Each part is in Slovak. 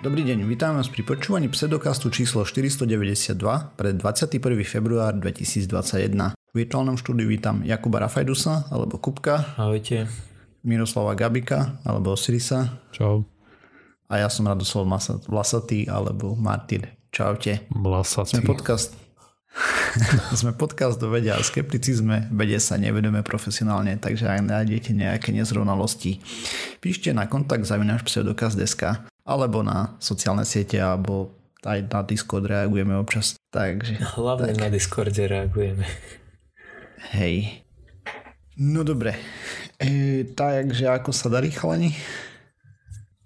Dobrý deň, vítam vás pri počúvaní pseudokastu číslo 492 pre 21. február 2021. V virtuálnom štúdiu vítam Jakuba Rafajdusa alebo Kupka. Ahojte. Miroslava Gabika alebo Osirisa. Čau. A ja som Radoslav Vlasatý alebo Martin. Čaute. Vlasatý. Sme podcast, sme podcast do vedia a skepticizme, vede sa nevedeme profesionálne, takže ak nájdete nejaké nezrovnalosti, píšte na kontakt zavinaš pseudokaz.sk alebo na sociálne siete, alebo aj na Discord reagujeme občas. Takže, Hlavne tak. na Discorde reagujeme. Hej. No dobre. E, takže ako sa darí chalani?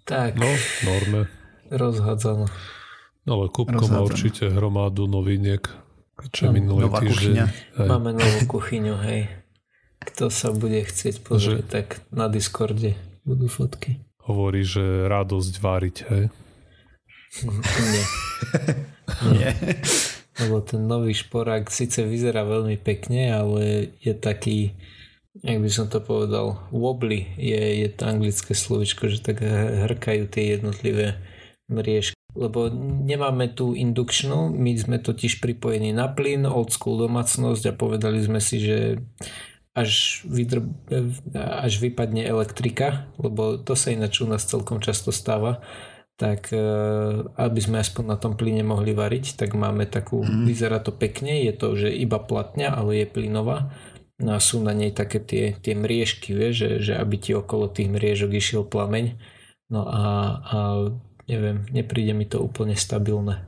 Tak, No, norme. rozhádzano. Ale Kupko má určite hromadu noviniek. Čo Áno, minulý nová týždeň. kuchyňa. Hej. Máme novú kuchyňu, hej. Kto sa bude chcieť pozrieť, tak na Discorde budú fotky. Hovorí, že radosť váriť, hej. Nie. Nie. Lebo ten nový šporák síce vyzerá veľmi pekne, ale je taký, jak by som to povedal, wobbly je, je to anglické slovičko, že tak hrkajú tie jednotlivé mriežky. Lebo nemáme tu indukčnú, my sme totiž pripojení na plyn, old school domácnosť a povedali sme si, že až, vydr- až vypadne elektrika, lebo to sa ináč u nás celkom často stáva, tak e, aby sme aspoň na tom plyne mohli variť, tak máme takú, mm. vyzerá to pekne, je to, že iba platňa, ale je plynová. No a sú na nej také tie, tie mriežky, vieš, že, že aby ti okolo tých mriežok išiel plameň. No a, a neviem, nepríde mi to úplne stabilné.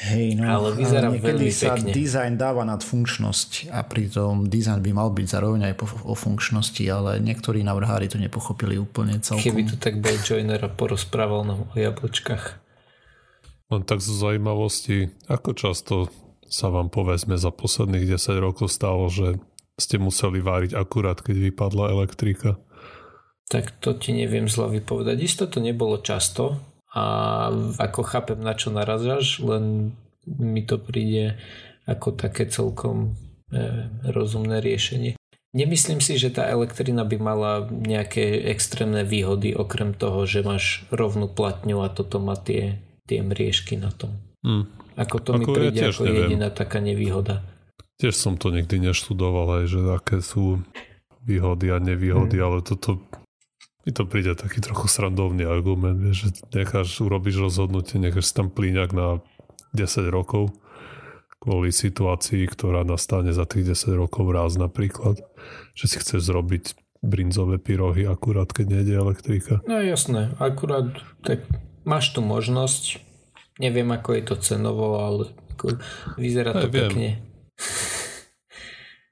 Hej, no, Ale vyzerá niekedy veľmi sa pekne. dizajn dáva nad funkčnosť a pritom dizajn by mal byť zároveň aj po, o funkčnosti, ale niektorí navrhári to nepochopili úplne celkom. Keby tu tak bol Joiner a porozprával nám o jablčkách. Len tak zo zaujímavosti, ako často sa vám povedzme za posledných 10 rokov stalo, že ste museli váriť akurát, keď vypadla elektrika. Tak to ti neviem zle vypovedať. Isto to nebolo často a ako chápem na čo narazáš, len mi to príde ako také celkom e, rozumné riešenie. Nemyslím si, že tá elektrina by mala nejaké extrémne výhody okrem toho, že máš rovnú platňu a toto má tie, tie mriežky na tom. Hm. Ako to mi Ako ja príde tiež ako neviem. jediná taká nevýhoda. Tiež som to nikdy neštudoval, aj, že aké sú výhody a nevýhody, Mhm. ale toto mi to príde taký trochu srandovný argument, vieš, že necháš, urobíš rozhodnutie, necháš tam plíňak na 10 rokov kvôli situácii, ktorá nastane za tých 10 rokov raz napríklad, že si chceš zrobiť brinzové pyrohy akurát, keď nejde elektrika. No jasné, akurát tak máš tu možnosť, neviem ako je to cenovo, ale ako, vyzerá to Aj, pekne.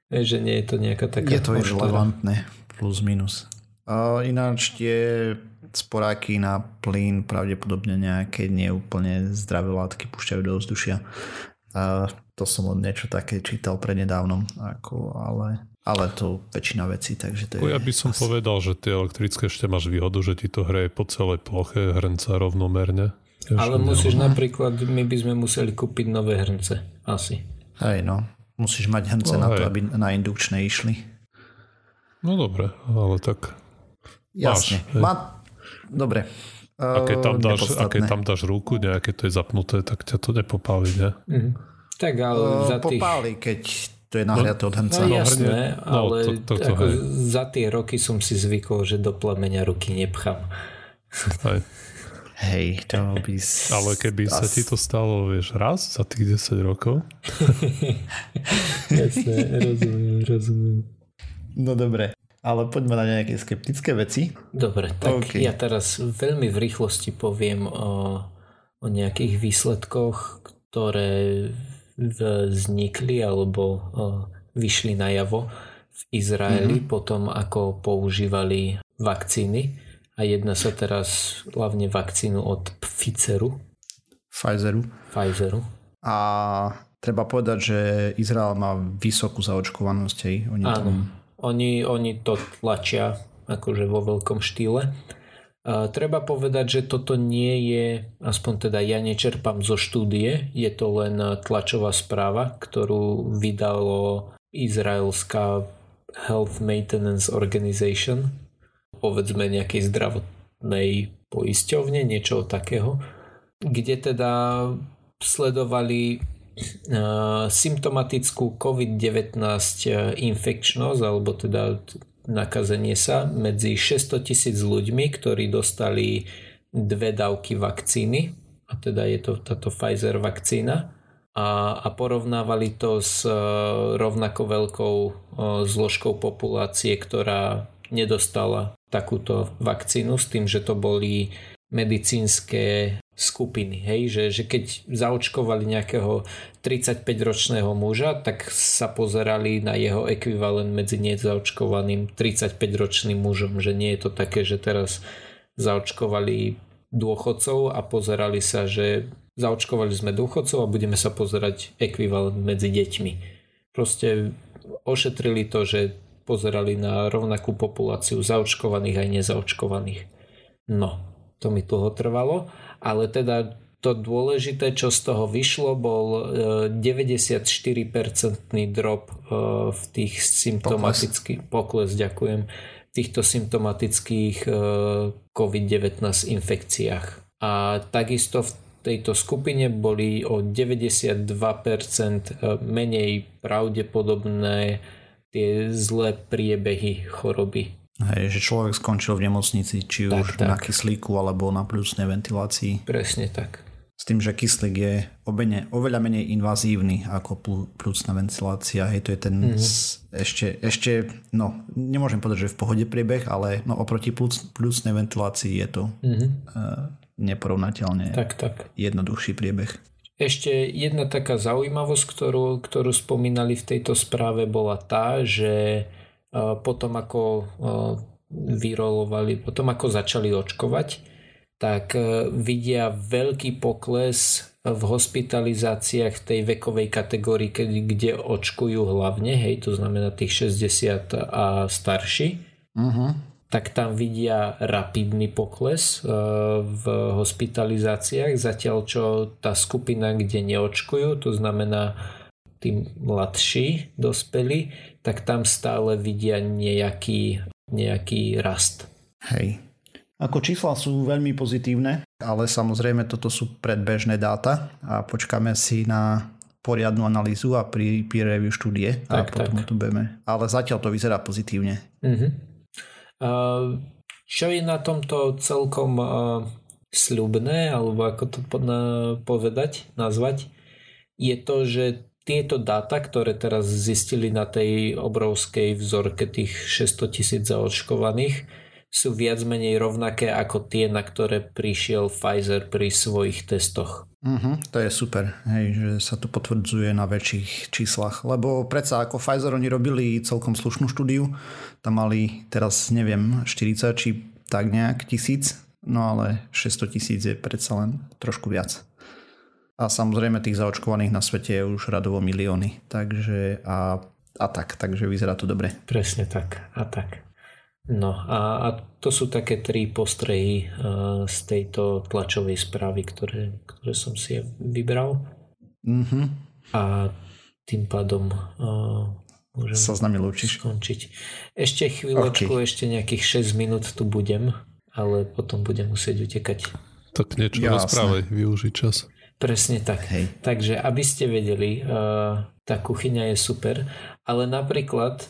Že nie je to nejaká taká Je to irrelevantné, plus minus. Ináč tie sporáky na plyn pravdepodobne nejaké neúplne zdravé látky púšťajú do vzdušia. A to som len niečo také čítal prednedávnom, ako, ale, ale to väčšina vecí, takže to je... Ja by som asi- povedal, že tie elektrické ešte máš výhodu, že ti to hreje po celej ploche hrnca rovnomerne. Vieš, Ale musíš napríklad, my by sme museli kúpiť nové hrnce. Asi. Hej, no. Musíš mať hrnce No, na to, aby na indukčné išli. No dobre, ale tak Jasne. Máš, hej. Má... Dobre. A keď tam, Ehm, dáš, a keď tam dáš ruku nejaké to je zapnuté, tak ťa to nepopáli, ne? Mhm. Tak ale Ehm, za tých... Popáli, keď to je nahriaté od hrnca. No No, jasné, no, ale to- to- to ako hej. za tie roky som si zvykol, že do plameňa ruky nepchám. Aj. Hej, to by... s- Ale keby sa ti to stalo, vieš, raz za tých 10 rokov, Jasné, rozumiem, rozumiem. No dobre. Ale poďme na nejaké skeptické veci. Dobre, tak OK. ja teraz veľmi v rýchlosti poviem o, o nejakých výsledkoch, ktoré vznikli alebo o, vyšli najavo v Izraeli mm-hmm. potom, ako používali vakcíny. A jedná sa teraz hlavne vakcínu od Pfizeru, Pfizeru. Pfizeru. A treba povedať, že Izrael má vysokú zaočkovanosť. Hej. Oni Áno. tam... Oni, oni to tlačia akože vo veľkom štýle. A treba povedať, že toto nie je, aspoň teda ja nečerpám zo štúdie, je to len tlačová správa, ktorú vydalo izraelská Health Maintenance Organization, povedzme nejakej zdravotnej poisťovne, niečo takého. kde teda sledovali symptomatickú COVID-19 infekčnosť alebo teda nakazenie sa medzi 600 tisíc ľuďmi, ktorí dostali dve dávky vakcíny a teda je to táto Pfizer vakcína a, a porovnávali to s rovnako veľkou zložkou populácie, ktorá nedostala takúto vakcínu s tým, že to boli medicínske skupiny. Hej? Že, že keď zaočkovali nejakého 35-ročného muža, tak sa pozerali na jeho ekvivalent medzi nezaočkovaným 35-ročným mužom. Že nie je to také, že teraz zaočkovali dôchodcov a pozerali sa, že zaočkovali sme dôchodcov a budeme sa pozerať ekvivalent medzi deťmi. Proste ošetrili to, že pozerali na rovnakú populáciu zaočkovaných aj nezaočkovaných. No, to mi dlho trvalo, ale teda to dôležité, čo z toho vyšlo, bol 94% e, drop e, v tých symptomatických pokles, ďakujem, týchto symptomatických e, COVID-19 infekciách. A takisto v tejto skupine boli o 92% menej pravdepodobné tie zlé priebehy choroby. Hej, že človek skončil v nemocnici, či tak, už tak. na kyslíku alebo na pľúcnej ventilácii. Presne tak. S tým, že kyslík je obene, oveľa menej invazívny ako pľúcna ventilácia. Hej, to je ten mm-hmm. ešte, ešte, no, nemôžem povedať, že v pohode priebeh, ale no, oproti plúc, pľúcnej ventilácii je to mm-hmm. uh, neporovnateľne tak, tak. jednoduchší priebeh. Ešte jedna taká zaujímavosť, ktorú, ktorú spomínali v tejto správe, bola tá, že potom ako vyrolovali, potom ako začali očkovať, tak vidia veľký pokles v hospitalizáciách v tej vekovej kategórii, kde očkujú hlavne, hej, to znamená tých 60 a starší. Uh-huh tak tam vidia rapidný pokles e, v hospitalizáciách, zatiaľ čo tá skupina, kde neočkujú, to znamená tí mladší dospelí, tak tam stále vidia nejaký, nejaký rast. Hej. Ako čísla sú veľmi pozitívne, ale samozrejme toto sú predbežné dáta a počkáme si na poriadnu analýzu a pri peer review štúdie a tak, potom tak. to budeme. Ale zatiaľ to vyzerá pozitívne. Uh-huh. Čo je na tomto celkom sľubné, alebo ako to povedať, nazvať, je to, že tieto dáta, ktoré teraz zistili na tej obrovskej vzorke tých 600 tisíc zaočkovaných, sú viac menej rovnaké ako tie, na ktoré prišiel Pfizer pri svojich testoch. Uh-huh, to je super, hej, že sa to potvrdzuje na väčších číslach, lebo predsa ako Pfizer oni robili celkom slušnú štúdiu, tam mali teraz neviem 40 či tak nejak tisíc, no ale 600 tisíc je predsa len trošku viac. A samozrejme tých zaočkovaných na svete je už radovo milióny, takže a, a tak, takže vyzerá to dobre. Presne tak, a tak. No a, a to sú také tri postrehy uh, z tejto tlačovej správy, ktoré, ktoré som si vybral. Mm-hmm. A tým pádom uh, môžem sa s nami lúčiš. skončiť. Ešte chvíľočku, okay. ešte nejakých 6 minút tu budem, ale potom budem musieť utekať. Tak niečo Jasne. rozprávej, využiť čas. Presne tak. Hej. Takže aby ste vedeli, uh, tá kuchyňa je super ale napríklad e,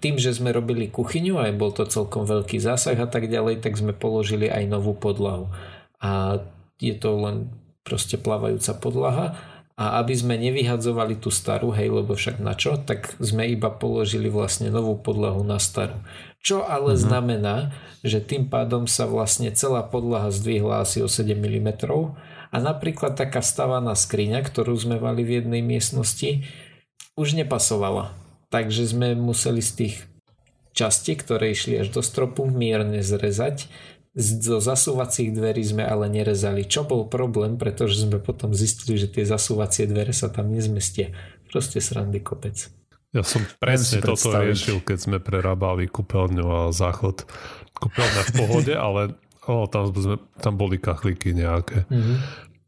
tým, že sme robili kuchyňu, aj bol to celkom veľký zásah a tak ďalej, tak sme položili aj novú podlahu. A je to len proste plávajúca podlaha a aby sme nevyhadzovali tú starú, hej, lebo však na čo, tak sme iba položili vlastne novú podlahu na starú. Čo ale mm-hmm. znamená, že tým pádom sa vlastne celá podlaha zdvihla asi o 7 mm a napríklad taká stavaná skriňa, ktorú sme mali v jednej miestnosti, už nepasovala takže sme museli z tých častí, ktoré išli až do stropu, mierne zrezať. Zo zasúvacích dverí sme ale nerezali, čo bol problém, pretože sme potom zistili, že tie zasúvacie dvere sa tam nezmestia. Proste srandy kopec. Ja som presne toto riešil, keď sme prerábali kúpeľňu a záchod. Kúpeľňa v pohode, ale o, tam, sme, tam boli kachlíky nejaké. Mm-hmm.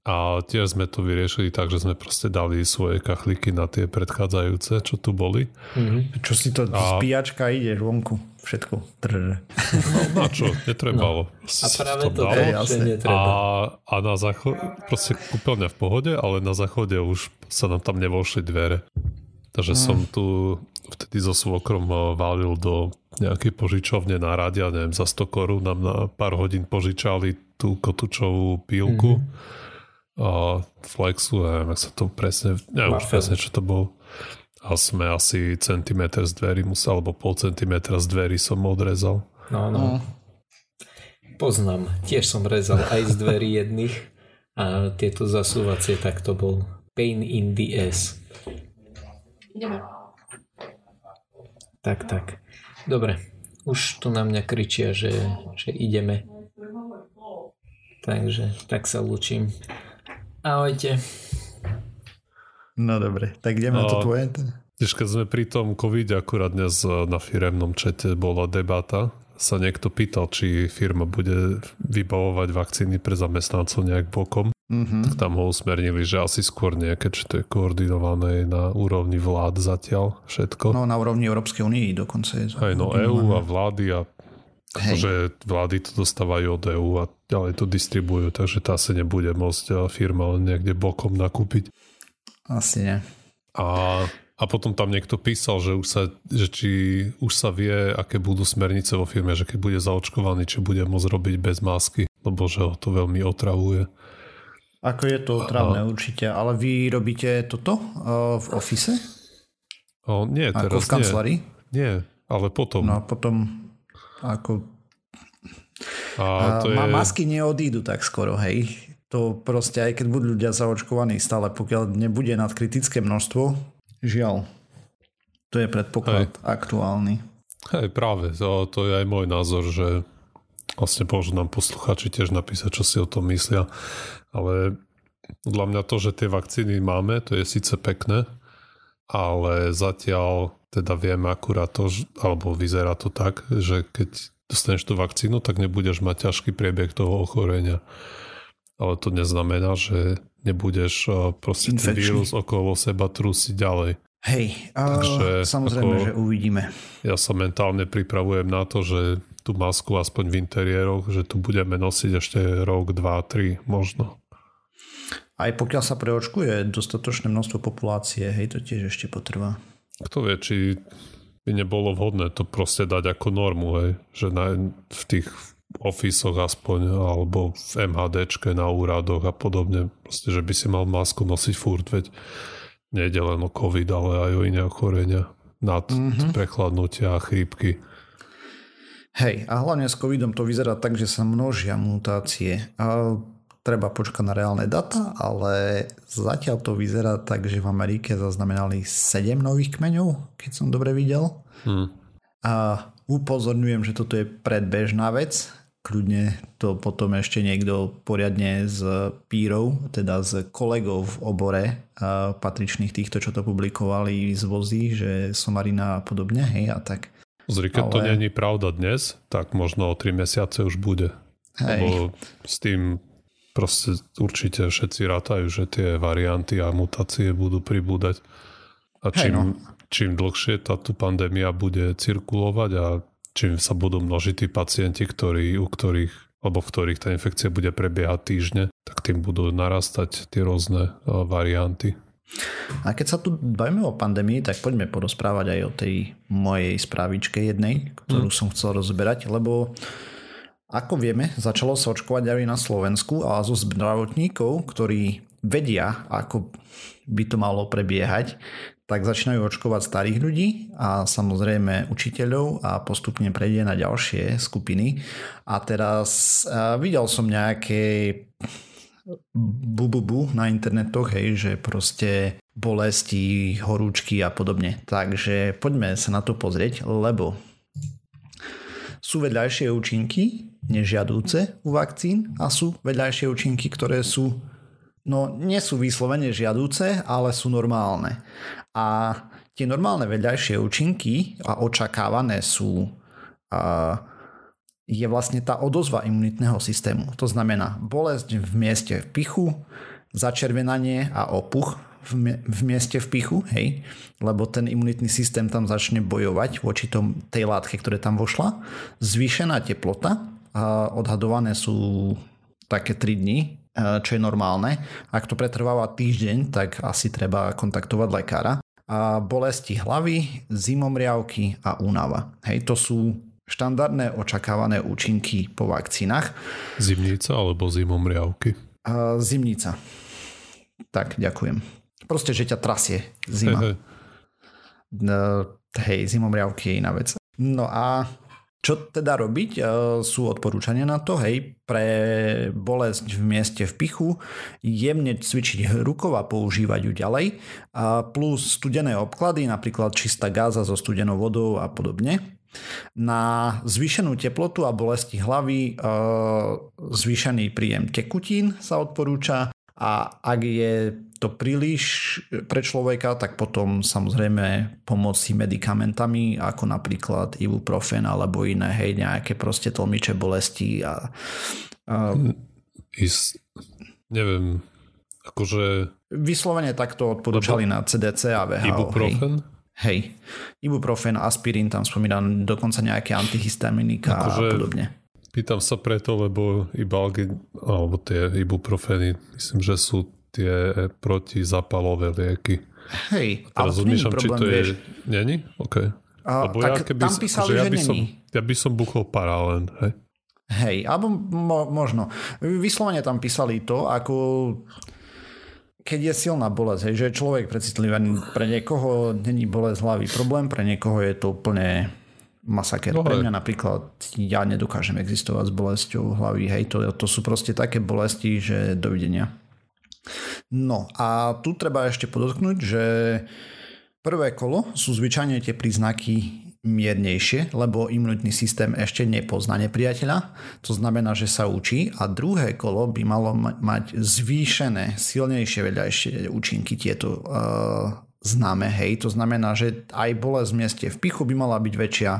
A tiež sme to vyriešili tak, že sme proste dali svoje kachliky na tie predchádzajúce, čo tu boli. Mm-hmm. Čo si to a... spíjačka ide vonku, všetko. Trže. No, na čo, netrebalo. No. A práve to, to netreba. A, a na záchode, proste úplne v pohode, ale na záchode už sa nám tam nevošli dvere. Takže mm. som tu vtedy so svokrom eh, valil do nejakej požičovne na radia, neviem, za 100 korún nám na pár hodín požičali tú kotučovú pílku. Mm-hmm a Flexu, neviem, ak sa to presne, neviem už presne, čo to bol. A sme asi centimetr z dverí musel, alebo pol centimetra z dverí som odrezal. No, no. Poznám. Tiež som rezal aj z dverí jedných a tieto zasúvacie, tak to bol pain in the ass. Ideme. Tak, tak. Dobre. Už tu na mňa kričia, že, že ideme. Takže tak sa lúčim. Ahojte. No dobre, tak ideme na to tvoje. Tiež keď sme pri tom covid akurát dnes eh, na firemnom čete bola debata, sa niekto pýtal, či firma bude vybavovať vakcíny pre zamestnancov nejak bokom. Mm-hmm. Tak tam ho usmernili, že asi skôr nejaké, či to je koordinované na úrovni vlád zatiaľ všetko. No na úrovni Európskej únie dokonca je. Aj no EU a vlády a že vlády to dostávajú od EU a ďalej to distribujú, takže tá sa nebude môcť firma len niekde bokom nakúpiť. Asi nie. A, a potom tam niekto písal, že, už sa, že či už sa vie, aké budú smernice vo firme, že keď bude zaočkovaný, či bude môcť robiť bez masky, lebo že ho to veľmi otravuje. Ako je to otravné a... určite, ale vy robíte toto uh, v ofise? O, nie, teraz Ako v kancelárii? Nie, ale potom. No potom ako... A to je... Masky neodídu tak skoro, hej. To proste, aj keď budú ľudia zaočkovaní stále, pokiaľ nebude nad kritické množstvo, žiaľ. To je predpoklad hej. aktuálny. Hej, práve. To, to je aj môj názor, že vlastne môžu nám posluchači tiež napísať, čo si o tom myslia. Ale podľa mňa to, že tie vakcíny máme, to je síce pekné, ale zatiaľ teda vieme akurát to, alebo vyzerá to tak, že keď dostaneš tú vakcínu, tak nebudeš mať ťažký priebeh toho ochorenia. Ale to neznamená, že nebudeš eh, proste ten vírus okolo seba trúsiť ďalej. Hej, Takže, samozrejme, ako, že uvidíme. Ja sa mentálne pripravujem na to, že tú masku aspoň v interiéroch, že tu budeme nosiť ešte rok, dva, tri možno. Aj pokiaľ sa preočkuje dostatočné množstvo populácie, hej, to tiež ešte potrvá. Kto vie, či by nebolo vhodné to proste dať ako normu, hej? že na, v tých ofisoch aspoň, alebo v MHDčke na úradoch a podobne, proste, že by si mal masku nosiť furt, veď nejde len o COVID, ale aj o iné ochorenia, nad mm-hmm. prechladnutia a chrípky. Hej, a hlavne s covidom to vyzerá tak, že sa množia mutácie. A treba počkať na reálne data, ale zatiaľ to vyzerá tak, že v Amerike zaznamenali 7 nových kmeňov, keď som dobre videl. Hmm. A upozorňujem, že toto je predbežná vec. Kľudne to potom ešte niekto poriadne z pírov, teda z kolegov v obore patričných týchto, čo to publikovali, zvozí, že somarina a podobne, hej, a tak. Zri, keď Ale... to není pravda dnes, tak možno o 3 mesiace už bude. Hej. Lebo s tým proste určite všetci rátajú, že tie varianty a mutácie budú pribúdať. A čím, hey no. čím dlhšie táto pandémia bude cirkulovať a čím sa budú množiť tí pacienti, ktorí, u ktorých, alebo v ktorých tá infekcia bude prebiehať týždne, tak tým budú narastať tie rôzne varianty. A keď sa tu bavíme o pandémii, tak poďme porozprávať aj o tej mojej správičke jednej, ktorú mm. som chcel rozberať, lebo ako vieme, začalo sa očkovať aj na Slovensku a zo zdravotníkov, ktorí vedia, ako by to malo prebiehať, tak začínajú očkovať starých ľudí a samozrejme učiteľov a postupne prejde na ďalšie skupiny. A teraz videl som nejaké bububu na internetoch, hej, že proste bolesti, horúčky a podobne. Takže poďme sa na to pozrieť, lebo sú vedľajšie účinky nežiadúce u vakcín a sú vedľajšie účinky, ktoré sú no nie sú vyslovene žiadúce, ale sú normálne. A tie normálne vedľajšie účinky a očakávané sú a je vlastne tá odozva imunitného systému. To znamená bolesť v mieste v pichu, začervenanie a opuch v, mieste v pichu, hej, lebo ten imunitný systém tam začne bojovať voči tom, tej látke, ktoré tam vošla. Zvýšená teplota, odhadované sú také 3 dní, e, čo je normálne. Ak to pretrváva týždeň, tak asi treba kontaktovať lekára. A bolesti hlavy, zimomriavky a únava. Hej, to sú štandardné očakávané účinky po vakcínach. Zimnica alebo zimomriavky? A zimnica. Tak, ďakujem. Proste, že ťa trasie zima. Hej, hej zimomriavky je iná vec. No a čo teda robiť? E, sú odporúčania na to, hej, pre bolesť v mieste v pichu, jemne cvičiť rukou a používať ju ďalej, a plus studené obklady, napríklad čistá gáza so studenou vodou a podobne. Na zvýšenú teplotu a bolesti hlavy e, zvýšený príjem tekutín sa odporúča a ak je to príliš pre človeka, tak potom samozrejme pomôcť medikamentami, ako napríklad ibuprofen alebo iné, hej, nejaké proste tlmiče bolesti a, a... Is, neviem, akože... Vyslovene takto odporúčali na CDC a VHO. Ibuprofen? Hej. hej. Ibuprofen, aspirín, tam spomínam dokonca nejaké antihistaminika akože... a podobne. Pýtam sa preto, lebo ibalgy, alebo tie ibuprofeny, myslím, že sú tie protizapalové lieky. Hej, to není problém, či to je... Není? OK. A, Lebo tak ja keby, tam písali, že, ja by není. Som, ja by som buchol paralen, hej. Hej, alebo mo, možno. Vyslovene tam písali to, ako keď je silná bolesť, hej, že je človek precitlivý, pre niekoho není bolesť hlavy problém, pre niekoho je to úplne masaker. No, pre mňa napríklad ja nedokážem existovať s bolesťou hlavy, hej, to, to sú proste také bolesti, že dovidenia. No a tu treba ešte podotknúť, že prvé kolo sú zvyčajne tie príznaky miernejšie, lebo imunitný systém ešte nepozná nepriateľa, to znamená, že sa učí a druhé kolo by malo mať zvýšené, silnejšie vedľajšie účinky tieto uh, známe, hej, to znamená, že aj bolesť v mieste v pichu by mala byť väčšia,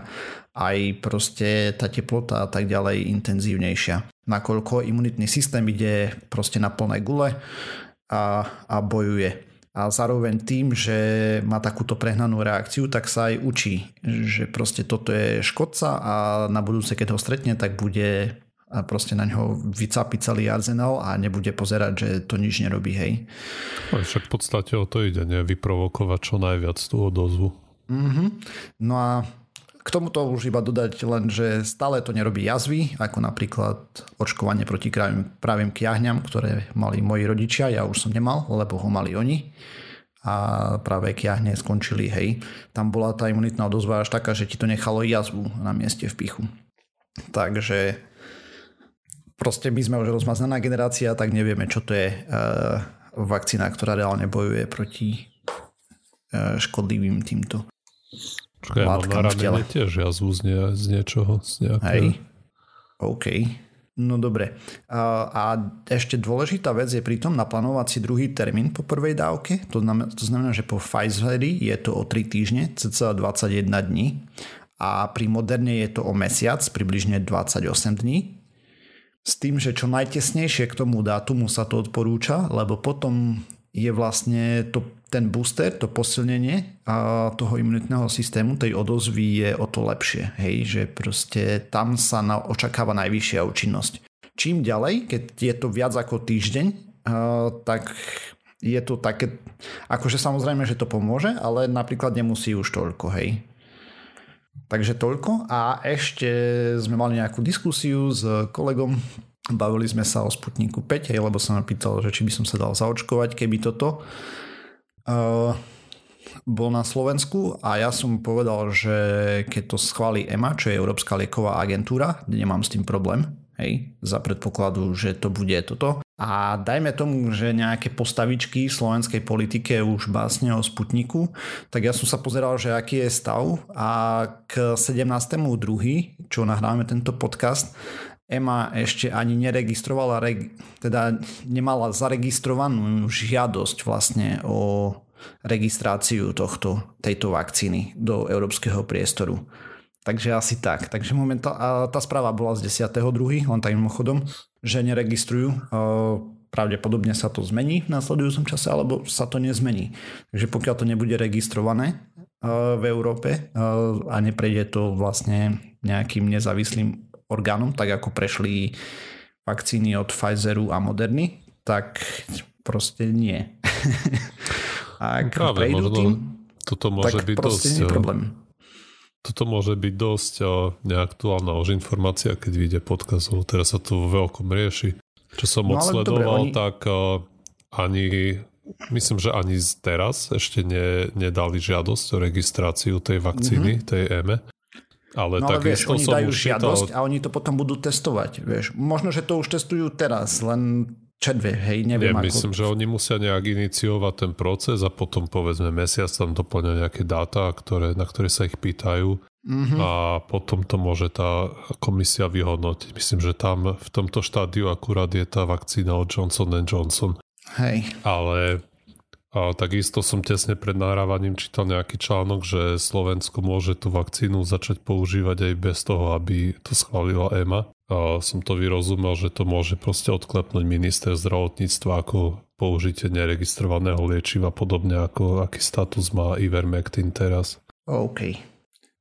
aj proste tá teplota a tak ďalej intenzívnejšia. Nakoľko imunitný systém ide proste na plné gule a, a bojuje. A zároveň tým, že má takúto prehnanú reakciu, tak sa aj učí, že proste toto je škodca a na budúce, keď ho stretne, tak bude a proste na ňo vycápi celý arzenál a nebude pozerať, že to nič nerobí, hej. Aj však v podstate o to ide, nie? Vyprovokovať čo najviac tú odozvu. Mm-hmm. No a k tomuto už iba dodať len, že stále to nerobí jazvy, ako napríklad očkovanie proti pravým kiahňam, ktoré mali moji rodičia, ja už som nemal, lebo ho mali oni a práve kiahne skončili, hej. Tam bola tá imunitná odozva až taká, že ti to nechalo jazvu na mieste v pichu. Takže proste my sme už rozmaznaná generácia, tak nevieme, čo to je uh, vakcína, ktorá reálne bojuje proti uh, škodlivým týmto Počkaj, ja mám na ramene tiež jazvu z, nie, z niečoho. Z nejaké... Hej, OK. No dobre. A, a ešte dôležitá vec je pritom naplánovať si druhý termín po prvej dávke. To znamená, to znamená že po Pfizeri je to o 3 týždne, cca 21 dní. A pri Moderne je to o mesiac, približne 28 dní s tým, že čo najtesnejšie k tomu dátumu sa to odporúča, lebo potom je vlastne to, ten booster, to posilnenie a toho imunitného systému, tej odozvy je o to lepšie. Hej, že proste tam sa na, očakáva najvyššia účinnosť. Čím ďalej, keď je to viac ako týždeň, uh, tak je to také, akože samozrejme, že to pomôže, ale napríklad nemusí už toľko, hej. Takže toľko a ešte sme mali nejakú diskusiu s kolegom, bavili sme sa o Sputniku 5, hej, lebo som ma pýtal, že či by som sa dal zaočkovať, keby toto uh, bol na Slovensku a ja som povedal, že keď to schváli EMA, čo je Európska lieková agentúra, nemám s tým problém, hej, za predpokladu, že to bude toto. A dajme tomu, že nejaké postavičky v slovenskej politike už básne o Sputniku, tak ja som sa pozeral, že aký je stav a k 17.2., čo nahrávame tento podcast, EMA ešte ani neregistrovala, teda nemala zaregistrovanú žiadosť vlastne o registráciu tohto, tejto vakcíny do európskeho priestoru. Takže asi tak. Takže momentálne, tá správa bola z 10.2., len tak mimochodom, že neregistrujú. pravdepodobne sa to zmení v následujúcom čase, alebo sa to nezmení. Takže pokiaľ to nebude registrované v Európe a neprejde to vlastne nejakým nezávislým orgánom, tak ako prešli vakcíny od Pfizeru a Moderny, tak proste nie. Ak Práve, prejdú tým, toto môže tak byť proste dosť, nie problém. Toto môže byť dosť neaktuálna už informácia, keď vyjde podcast, teraz sa to veľkom rieši. Čo som no, odsledoval, dobre, oni... tak uh, ani myslím, že ani teraz ešte ne, nedali žiadosť o registráciu tej vakcíny, mm-hmm. tej EME. Ale no, ale vieš, oni dajú žiadosť čítal... a oni to potom budú testovať. Vieš. Možno, že to už testujú teraz, len čedve, hej, neviem ja, ako... myslím, že oni musia nejak iniciovať ten proces a potom povedzme mesiac tam doplňa nejaké dáta, ktoré, na ktoré sa ich pýtajú mm-hmm. a potom to môže tá komisia vyhodnotiť. Myslím, že tam v tomto štádiu akurát je tá vakcína od Johnson Johnson. Hej. Ale a takisto som tesne pred nahrávaním čítal nejaký článok, že Slovensko môže tú vakcínu začať používať aj bez toho, aby to schválila EMA. A som to vyrozumel, že to môže proste odklepnúť minister zdravotníctva ako použitie neregistrovaného liečiva, podobne ako aký status má Ivermectin teraz. OK.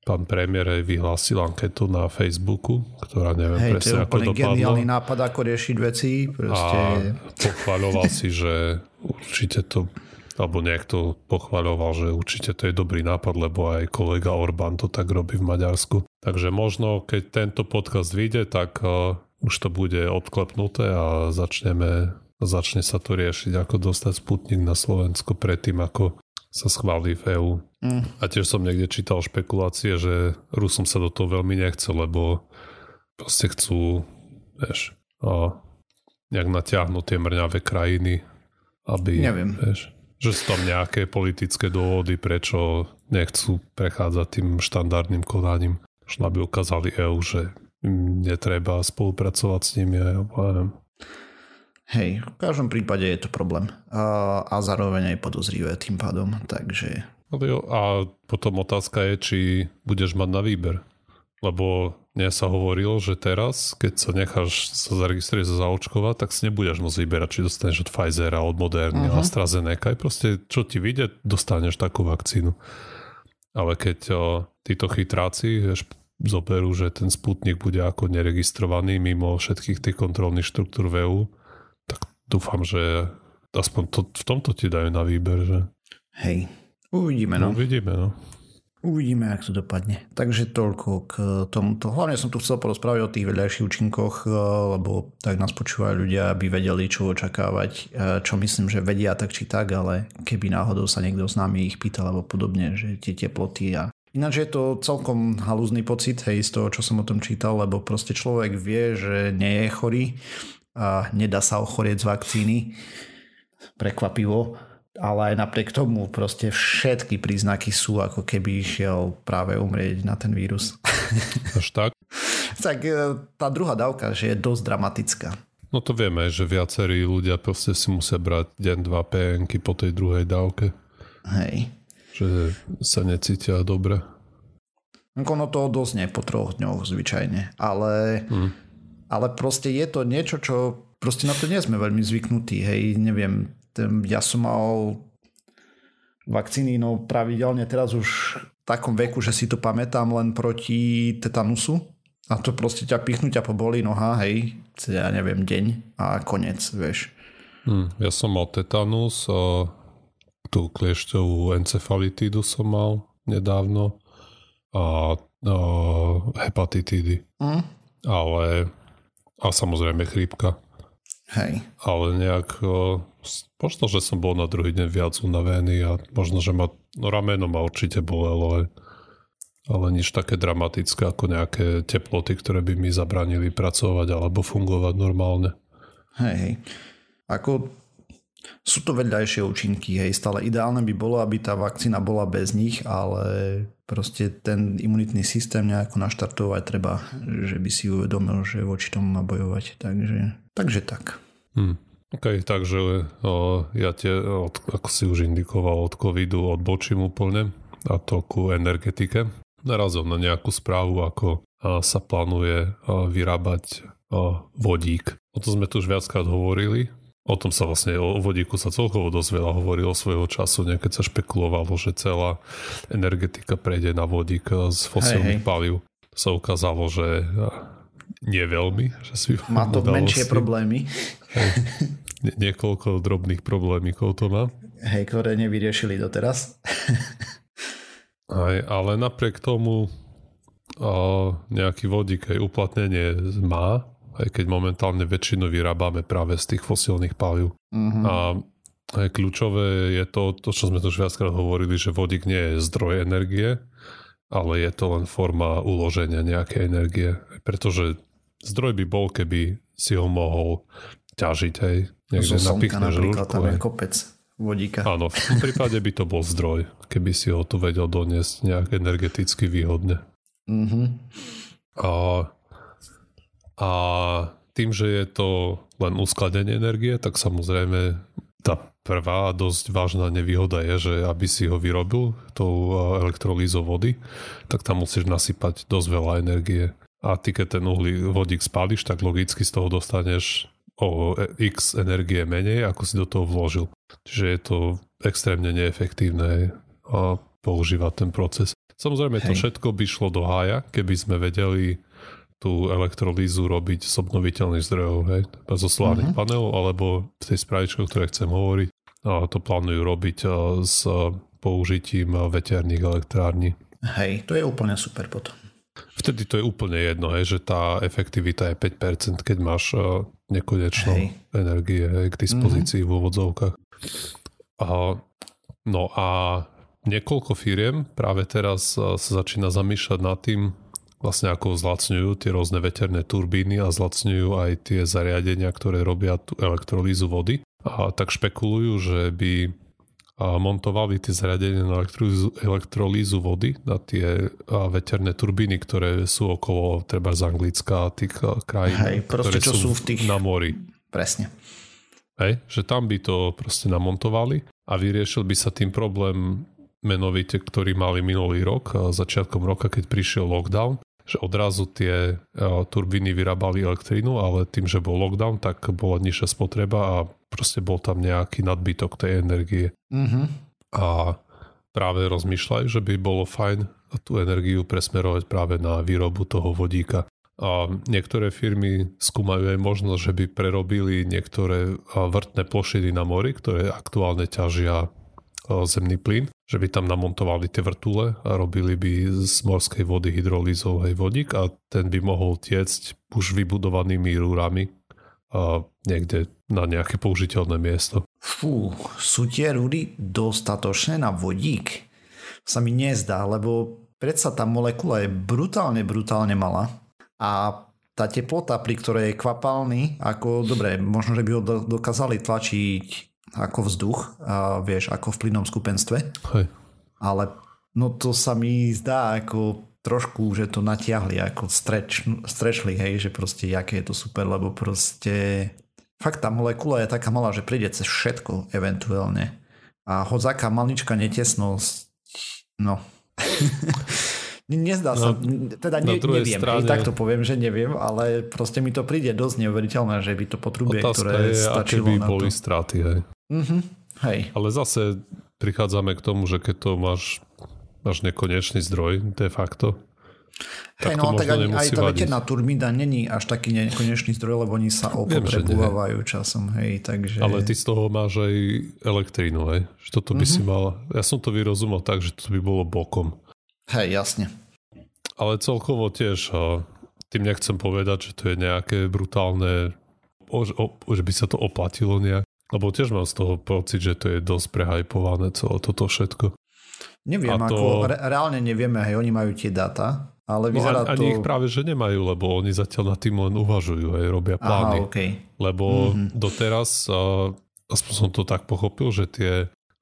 Pán premiér aj vyhlásil anketu na Facebooku, ktorá neviem Hej, presne ako dopadla. geniálny nápad, ako riešiť veci. Proste... A pochváľoval si, že určite to alebo niekto pochváľoval, že určite to je dobrý nápad, lebo aj kolega Orbán to tak robí v Maďarsku. Takže možno, keď tento podcast vyjde, tak uh, už to bude odklepnuté a začneme, začne sa to riešiť, ako dostať Sputnik na Slovensko predtým, ako sa schváli v EÚ. Mm. A tiež som niekde čítal špekulácie, že Rusom sa do toho veľmi nechce, lebo proste chcú, vieš, uh, nejak natiahnuť tie mrňavé krajiny, aby, Neviem. vieš, že sú tam nejaké politické dôvody, prečo nechcú prechádzať tým štandardným konaním. Možno aby ukázali EU, že netreba spolupracovať s nimi. Ja neviem. Hej, v každom prípade je to problém. A, a zároveň aj podozrivé tým pádom, takže... A potom otázka je, či budeš mať na výber. Lebo mne sa hovorilo, že teraz, keď sa necháš sa zaregistrovať za zaočkovať, tak si nebudeš môcť vyberať, či dostaneš od Pfizera, od Moderny, uh-huh. AstraZeneca. Aj proste, čo ti vyjde, dostaneš takú vakcínu. Ale keď o, títo chytráci vieš, zoberú, že ten Sputnik bude ako neregistrovaný mimo všetkých tých kontrolných štruktúr v EU, tak dúfam, že aspoň to, v tomto ti dajú na výber. Že... Hej, uvidíme. No. no uvidíme, no. Uvidíme, ak to dopadne. Takže toľko k tomuto. Hlavne som tu chcel porozprávať o tých vedľajších účinkoch, eh, lebo tak nás počúvajú ľudia, aby vedeli, čo očakávať, eh, čo myslím, že vedia tak či tak, ale keby náhodou sa niekto s nami ich pýtal alebo podobne, že tie teploty a Ináč je to celkom halúzny pocit, hej, z toho, čo som o tom čítal, lebo proste človek vie, že nie je chorý a nedá sa ochorieť z vakcíny. Prekvapivo ale aj napriek tomu proste všetky príznaky sú, ako keby išiel práve umrieť na ten vírus. Až tak? tak e, tá druhá dávka, že je dosť dramatická. No to vieme, že viacerí ľudia proste si musia brať deň, dva PNky po tej druhej dávke. Hej. Že sa necítia dobre. Ono to dosť po troch dňoch zvyčajne, ale, hmm. ale proste je to niečo, čo proste na to nie sme veľmi zvyknutí, hej, neviem, ja som mal vakcíny no pravidelne teraz už v takom veku, že si to pamätám len proti tetanusu a to proste ťa pichnú, ťa pobolí noha, hej, ja neviem, deň a konec, vieš. Hmm, ja som mal tetanus a tú kliešťovú encefalitídu som mal nedávno a, a hepatitídy. Mm. Ale a samozrejme chrípka. Hej. Ale nejak, možno, že som bol na druhý deň viac unavený a možno, že ma, no rameno ma určite bolelo, ale, nič také dramatické ako nejaké teploty, ktoré by mi zabranili pracovať alebo fungovať normálne. Hej, hej. Ako sú to vedľajšie účinky, hej, stále ideálne by bolo, aby tá vakcína bola bez nich, ale proste ten imunitný systém nejako naštartovať treba, že by si uvedomil, že voči tomu má bojovať, takže, takže tak. Hmm. OK, takže o, ja tie, od, ako si už indikoval, od covidu odbočím úplne a to ku energetike. Narazom na nejakú správu, ako a, sa plánuje a, vyrábať a, vodík. O to sme tu už viackrát hovorili O tom sa vlastne, o vodíku sa celkovo dosť veľa hovorilo svojho času, keď sa špekulovalo, že celá energetika prejde na vodík z fosílnych palív. Sa ukázalo, že nie veľmi. Že si má to menšie problémy. Hej, niekoľko drobných problémikov to má. Hej, ktoré nevyriešili doteraz. Aj, ale napriek tomu nejaký vodík aj uplatnenie má, aj keď momentálne väčšinu vyrábame práve z tých fosílnych palív. Mm-hmm. A aj kľúčové je to, to, čo sme tu už viackrát hovorili, že vodík nie je zdroj energie, ale je to len forma uloženia nejakej energie. Pretože zdroj by bol, keby si ho mohol ťažiť, hej. Niekde Zo napríklad tam je kopec vodíka. Áno, v tom prípade by to bol zdroj, keby si ho tu vedel doniesť nejak energeticky výhodne. Mm-hmm. A a tým, že je to len uskladenie energie, tak samozrejme tá prvá dosť vážna nevýhoda je, že aby si ho vyrobil tou elektrolízou vody, tak tam musíš nasypať dosť veľa energie. A ty keď ten uhlí vodík spáliš, tak logicky z toho dostaneš o x energie menej, ako si do toho vložil. Čiže je to extrémne neefektívne a používať ten proces. Samozrejme, Hej. to všetko by šlo do hája, keby sme vedeli tú elektrolízu robiť z obnoviteľných zdrojov, hej, zo solárnych uh-huh. panelov, alebo v tej správičke, o ktorej chcem hovoriť, a to plánujú robiť s použitím veterných elektrární. Hej, to je úplne super potom. Vtedy to je úplne jedno, hej, že tá efektivita je 5%, keď máš nekonečnú energie hej, k dispozícii uh-huh. v úvodzovkách. A, no a niekoľko firiem práve teraz sa začína zamýšľať nad tým, vlastne ako zlacňujú tie rôzne veterné turbíny a zlacňujú aj tie zariadenia, ktoré robia tú elektrolízu vody. A tak špekulujú, že by montovali tie zariadenia na elektrolízu, vody na tie veterné turbíny, ktoré sú okolo treba z Anglicka a tých krajín, Hej, proste, ktoré čo sú, v tých... na mori. Presne. Hej, že tam by to proste namontovali a vyriešil by sa tým problém menovite, ktorý mali minulý rok, začiatkom roka, keď prišiel lockdown, že odrazu tie uh, turbíny vyrábali elektrínu, ale tým, že bol lockdown, tak bola nižšia spotreba a proste bol tam nejaký nadbytok tej energie. Mm-hmm. A práve rozmýšľajú, že by bolo fajn tú energiu presmerovať práve na výrobu toho vodíka. A niektoré firmy skúmajú aj možnosť, že by prerobili niektoré vrtné plošiny na mori, ktoré aktuálne ťažia zemný plyn, že by tam namontovali tie vrtule a robili by z morskej vody hydrolízov aj vodík a ten by mohol tiecť už vybudovanými rúrami a niekde na nejaké použiteľné miesto. Fú, sú tie rúry dostatočné na vodík? Sa mi nezdá, lebo predsa tá molekula je brutálne, brutálne malá a tá teplota, pri ktorej je kvapalný, ako dobre, možno, že by ho dokázali tlačiť ako vzduch, a vieš, ako v plynom skupenstve. Hej. Ale no to sa mi zdá ako trošku, že to natiahli, ako streč, strečli, hej, že proste aké je to super, lebo proste fakt tá molekula je taká malá, že príde cez všetko eventuálne. A hodzaká malička netesnosť, no. Nezdá sa, no, teda ne, neviem, strane, hej, tak to poviem, že neviem, ale proste mi to príde dosť neuveriteľné, že by to potrubie, ktoré je, stačilo by na boli to. straty, hej. Mm-hmm. Hej. Ale zase prichádzame k tomu, že keď to máš, máš nekonečný zdroj de facto, Hej, no tak ani, aj tá veterná turbína není až taký nekonečný zdroj, lebo oni sa opotrebovávajú časom, hej, takže... Ale ty z toho máš aj elektrínu, hej, že toto by mm-hmm. si mhm. mal... Ja som to vyrozumel tak, že to by bolo bokom. Hej, jasne. Ale celkovo tiež, tým nechcem povedať, že to je nejaké brutálne, že by sa to oplatilo nejak, lebo tiež mám z toho pocit, že to je dosť prehajpované celé toto všetko. Neviem, to... ako re- reálne nevieme, hej, oni majú tie dáta, ale vyzerá no, ani, to... Ani ich práve, že nemajú, lebo oni zatiaľ nad tým len uvažujú, hej, robia plány. Aha, okay. Lebo mm-hmm. doteraz, uh, aspoň som to tak pochopil, že tie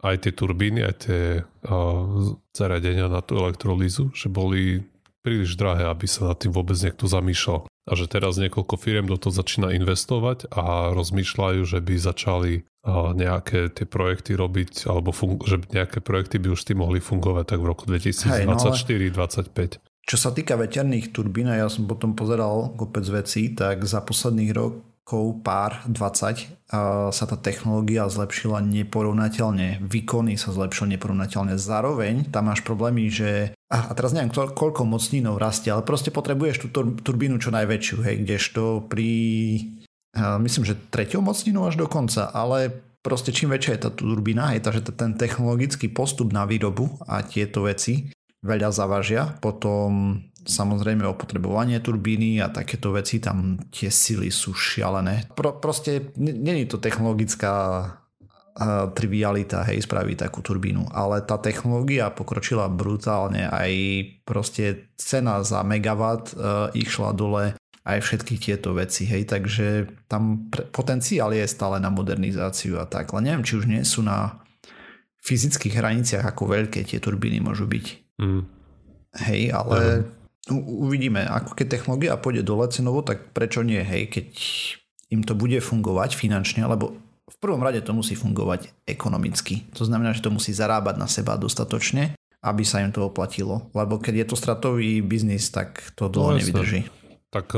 aj tie turbíny, aj tie uh, zariadenia na tú elektrolízu, že boli príliš drahé, aby sa nad tým vôbec niekto zamýšľal. A že teraz niekoľko firiem do toho začína investovať a rozmýšľajú, že by začali nejaké tie projekty robiť, alebo fun- že nejaké projekty by už tým mohli fungovať tak v roku 2024-2025. No čo sa týka veterných turbín, a ja som potom pozeral kopec vecí, tak za posledných rok, rokov, pár, 20, sa tá technológia zlepšila neporovnateľne, výkony sa zlepšili neporovnateľne. Zároveň tam máš problémy, že a teraz neviem, koľko mocnínov rastie, ale proste potrebuješ tú turbínu čo najväčšiu, hej, kdežto pri myslím, že treťou mocninou až do konca, ale proste čím väčšia je tá turbína, je takže ten technologický postup na výrobu a tieto veci veľa zavažia. Potom samozrejme opotrebovanie turbíny a takéto veci, tam tie sily sú šialené. Pro, proste není to technologická trivialita, hej, spraviť takú turbínu, ale tá technológia pokročila brutálne, aj proste cena za megawatt uh, išla dole, aj všetky tieto veci, hej, takže tam potenciál je stále na modernizáciu a tak, ale neviem, či už nie sú na fyzických hraniciach, ako veľké tie turbíny môžu byť. Mm. Hej, ale u, uvidíme, ako keď technológia pôjde dole cenovo, tak prečo nie, hej, keď im to bude fungovať finančne, lebo v prvom rade to musí fungovať ekonomicky. To znamená, že to musí zarábať na seba dostatočne, aby sa im to oplatilo. Lebo keď je to stratový biznis, tak to dlho no, nevydrží. Tak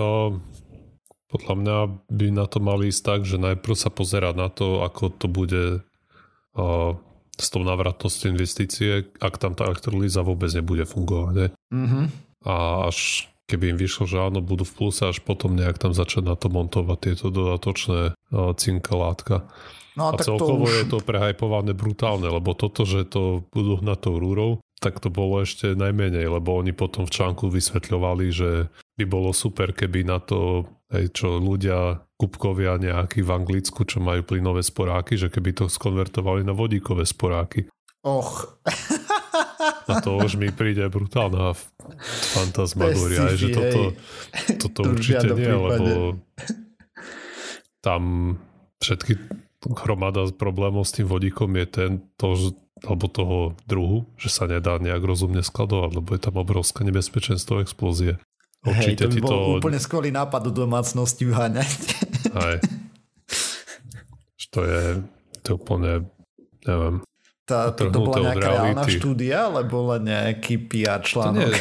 podľa mňa by na to mali ísť tak, že najprv sa pozerať na to, ako to bude uh, s tou návratnosťou investície, ak tam tá elektrolíza vôbec nebude fungovať. Ne? Mm-hmm. A až keby im vyšlo, že áno, budú v pluse, až potom nejak tam začať na to montovať tieto dodatočné uh, cinka látka. No a, a celkovo to už... je to prehajpované brutálne, lebo toto, že to budú hnať tou rúrou, tak to bolo ešte najmenej, lebo oni potom v článku vysvetľovali, že by bolo super, keby na to, hej, čo ľudia, kupkovia nejakí v Anglicku, čo majú plynové sporáky, že keby to skonvertovali na vodíkové sporáky. Och. A to už mi príde brutálna fantasmagoria, že toto, toto to určite nie, lebo tam všetky hromada problémov s tým vodíkom je ten, to, alebo toho druhu, že sa nedá nejak rozumne skladovať, lebo je tam obrovské nebezpečenstvo explózie. Určite Hej, to by bol to... úplne skvelý nápad do domácnosti vyháňať. Hej. To je, to je úplne, neviem, tá, to, to bola nejaká reálna štúdia, alebo len nejaký PR článok? To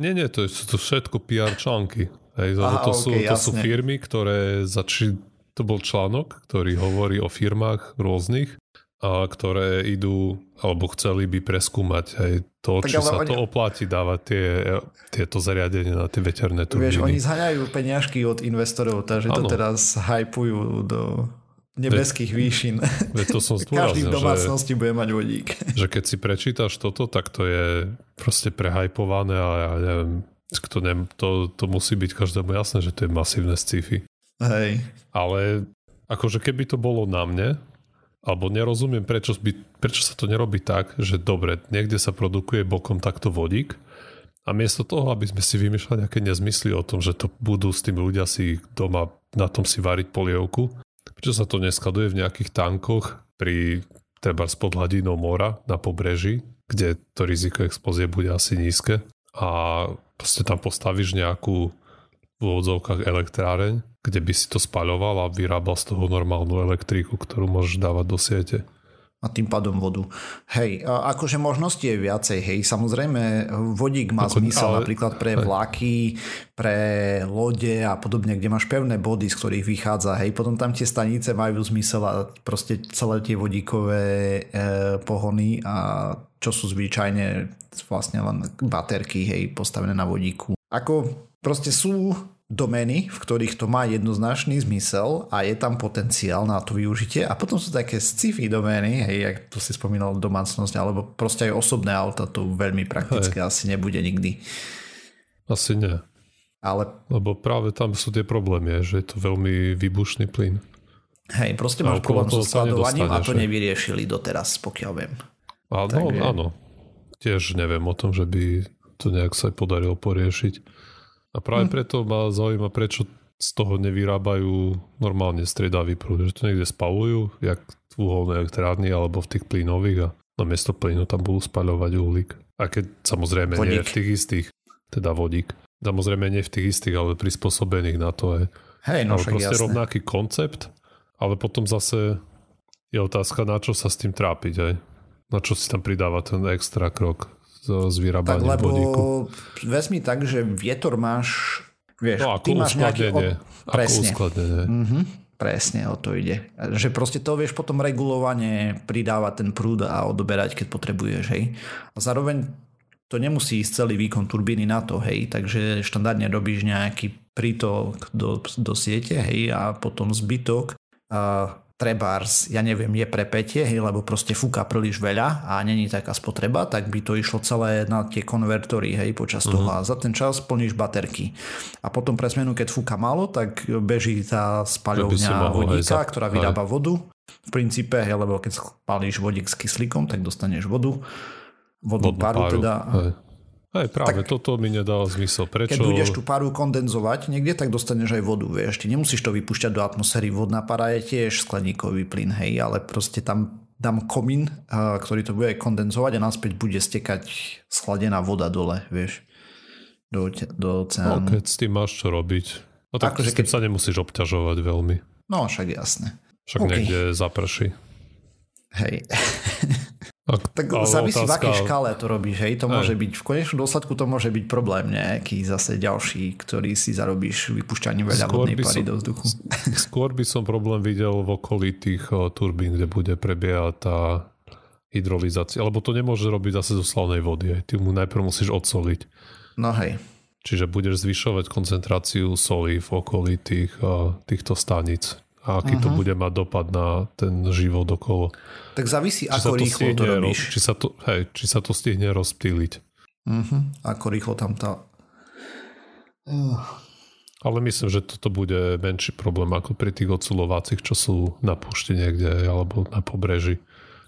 nie, nie, nie, to sú to všetko PR články. Hej, Aha, to, okay, sú, to sú firmy, ktoré začali, to bol článok, ktorý hovorí o firmách rôznych a ktoré idú alebo chceli by preskúmať aj to, tak či sa oni... to oplatí dávať tie, tieto zariadenie na tie veterné turbíny. Vieš, oni zhaňajú peniažky od investorov, takže ano. to teraz hypujú do nebeských výšin. to som Každý v domácnosti že, bude mať vodík. Že keď si prečítaš toto, tak to je proste prehajpované a ja neviem, to, neviem, to, to musí byť každému jasné, že to je masívne sci-fi. Hej. Ale akože keby to bolo na mne, alebo nerozumiem, prečo, by, prečo sa to nerobí tak, že dobre, niekde sa produkuje bokom takto vodík a miesto toho, aby sme si vymýšľali nejaké nezmysly o tom, že to budú s tým ľudia si doma na tom si variť polievku, prečo sa to neskladuje v nejakých tankoch pri treba spod hladinou mora na pobreží, kde to riziko explózie bude asi nízke a proste tam postavíš nejakú v úvodzovkách elektráreň, kde by si to spaľoval a vyrábal z toho normálnu elektriku, ktorú môžeš dávať do siete. A tým pádom vodu. Hej, akože možnosti je viacej, hej. Samozrejme, vodík má zmysel ale... napríklad pre vlaky, pre lode a podobne, kde máš pevné body, z ktorých vychádza, hej. Potom tam tie stanice majú zmysel a proste celé tie vodíkové e, pohony a čo sú zvyčajne vlastne len baterky, hej, postavené na vodíku. Ako proste sú domény, v ktorých to má jednoznačný zmysel a je tam potenciál na to využitie a potom sú také sci-fi domény, hej, jak to si spomínal domácnosť, alebo proste aj osobné auta, to veľmi praktické hej. asi nebude nikdy. Asi nie. Ale... Lebo práve tam sú tie problémy, že je to veľmi výbušný plyn. Hej, proste máš problém so skladovaním a to nevyriešili doteraz, pokiaľ viem. A, no, áno. Tiež neviem o tom, že by to nejak sa podarilo poriešiť. A práve hm. preto ma zaujíma, prečo z toho nevyrábajú normálne striedavý prúd, že to niekde spalujú, jak v uholnej elektrárni alebo v tých plynových a namiesto plynu tam budú spaľovať uhlík. A keď samozrejme vodík. nie v tých istých, teda vodík. Samozrejme nie v tých istých, ale prispôsobených na to je. Hej, no ale proste jasné. rovnaký koncept, ale potom zase je otázka, na čo sa s tým trápiť, aj. Na čo si tam pridáva ten extra krok s vyrábaním tak, lebo vodíku. vezmi tak, že vietor máš Vieš, no ty máš nejaký... Ako Presne. Mhm, presne o to ide. Že proste to vieš potom regulovane pridávať ten prúd a odoberať, keď potrebuješ, hej. A zároveň to nemusí ísť celý výkon turbíny na to, hej, takže štandardne robíš nejaký prítok do, do siete, hej, a potom zbytok a trebárs, ja neviem, je prepätie, hej, lebo proste fúka príliš veľa a není taká spotreba, tak by to išlo celé na tie konvertory, hej, počas toho Mhm. a za ten čas plníš baterky. A potom pre zmenu, keď fúka málo, tak beží tá spaľovňa vodíka, za- ktorá vyrába vodu. V princípe, hej, lebo keď spálíš vodík s kyslíkom, tak dostaneš vodu. Vodnú Vodnú páru, teda. Hej. Hej, práve tak, toto mi nedáva zmysel. Prečo? Keď budeš tú paru kondenzovať niekde, tak dostaneš aj vodu, vieš. Ty nemusíš to vypúšťať do atmosféry. Vodná para je tiež skleníkový plyn, hej, ale proste tam dám komín, a, ktorý to bude kondenzovať a naspäť bude stekať schladená voda dole, vieš, do, No, do oceánu. keď s tým máš čo robiť. No tak Akože s tým keď- sa nemusíš obťažovať veľmi. No, však jasné. Však OK. niekde zaprší. Hej. Ak, Tak závisí v akej škále to robíš, hej. To Hej. môže byť, v konečnom dôsledku to môže byť problém nejaký zase ďalší, ktorý si zarobíš vypúšťaním veľa Skôr vodnej pary som- do vzduchu. Skôr by som problém videl v okolí tých eh, turbín, kde bude prebiehať tá hydrolizácia. Lebo to nemôže robiť zase zo slavnej vody. Aj. Ty mu najprv musíš odsoliť. No hej. Čiže budeš zvyšovať koncentráciu soli v okolí tých, eh, týchto staníc. A aký to Mhm. bude mať dopad na ten život okolo. Tak závisí, Či ako to rýchlo to stihne, ro- robíš. či sa to, hej, či sa to stihne rozptýliť. Uh-huh. Ako rýchlo tam tá... Ale myslím, že toto bude menší problém ako pri tých odsulovacích, čo sú na púšti niekde alebo na pobreží.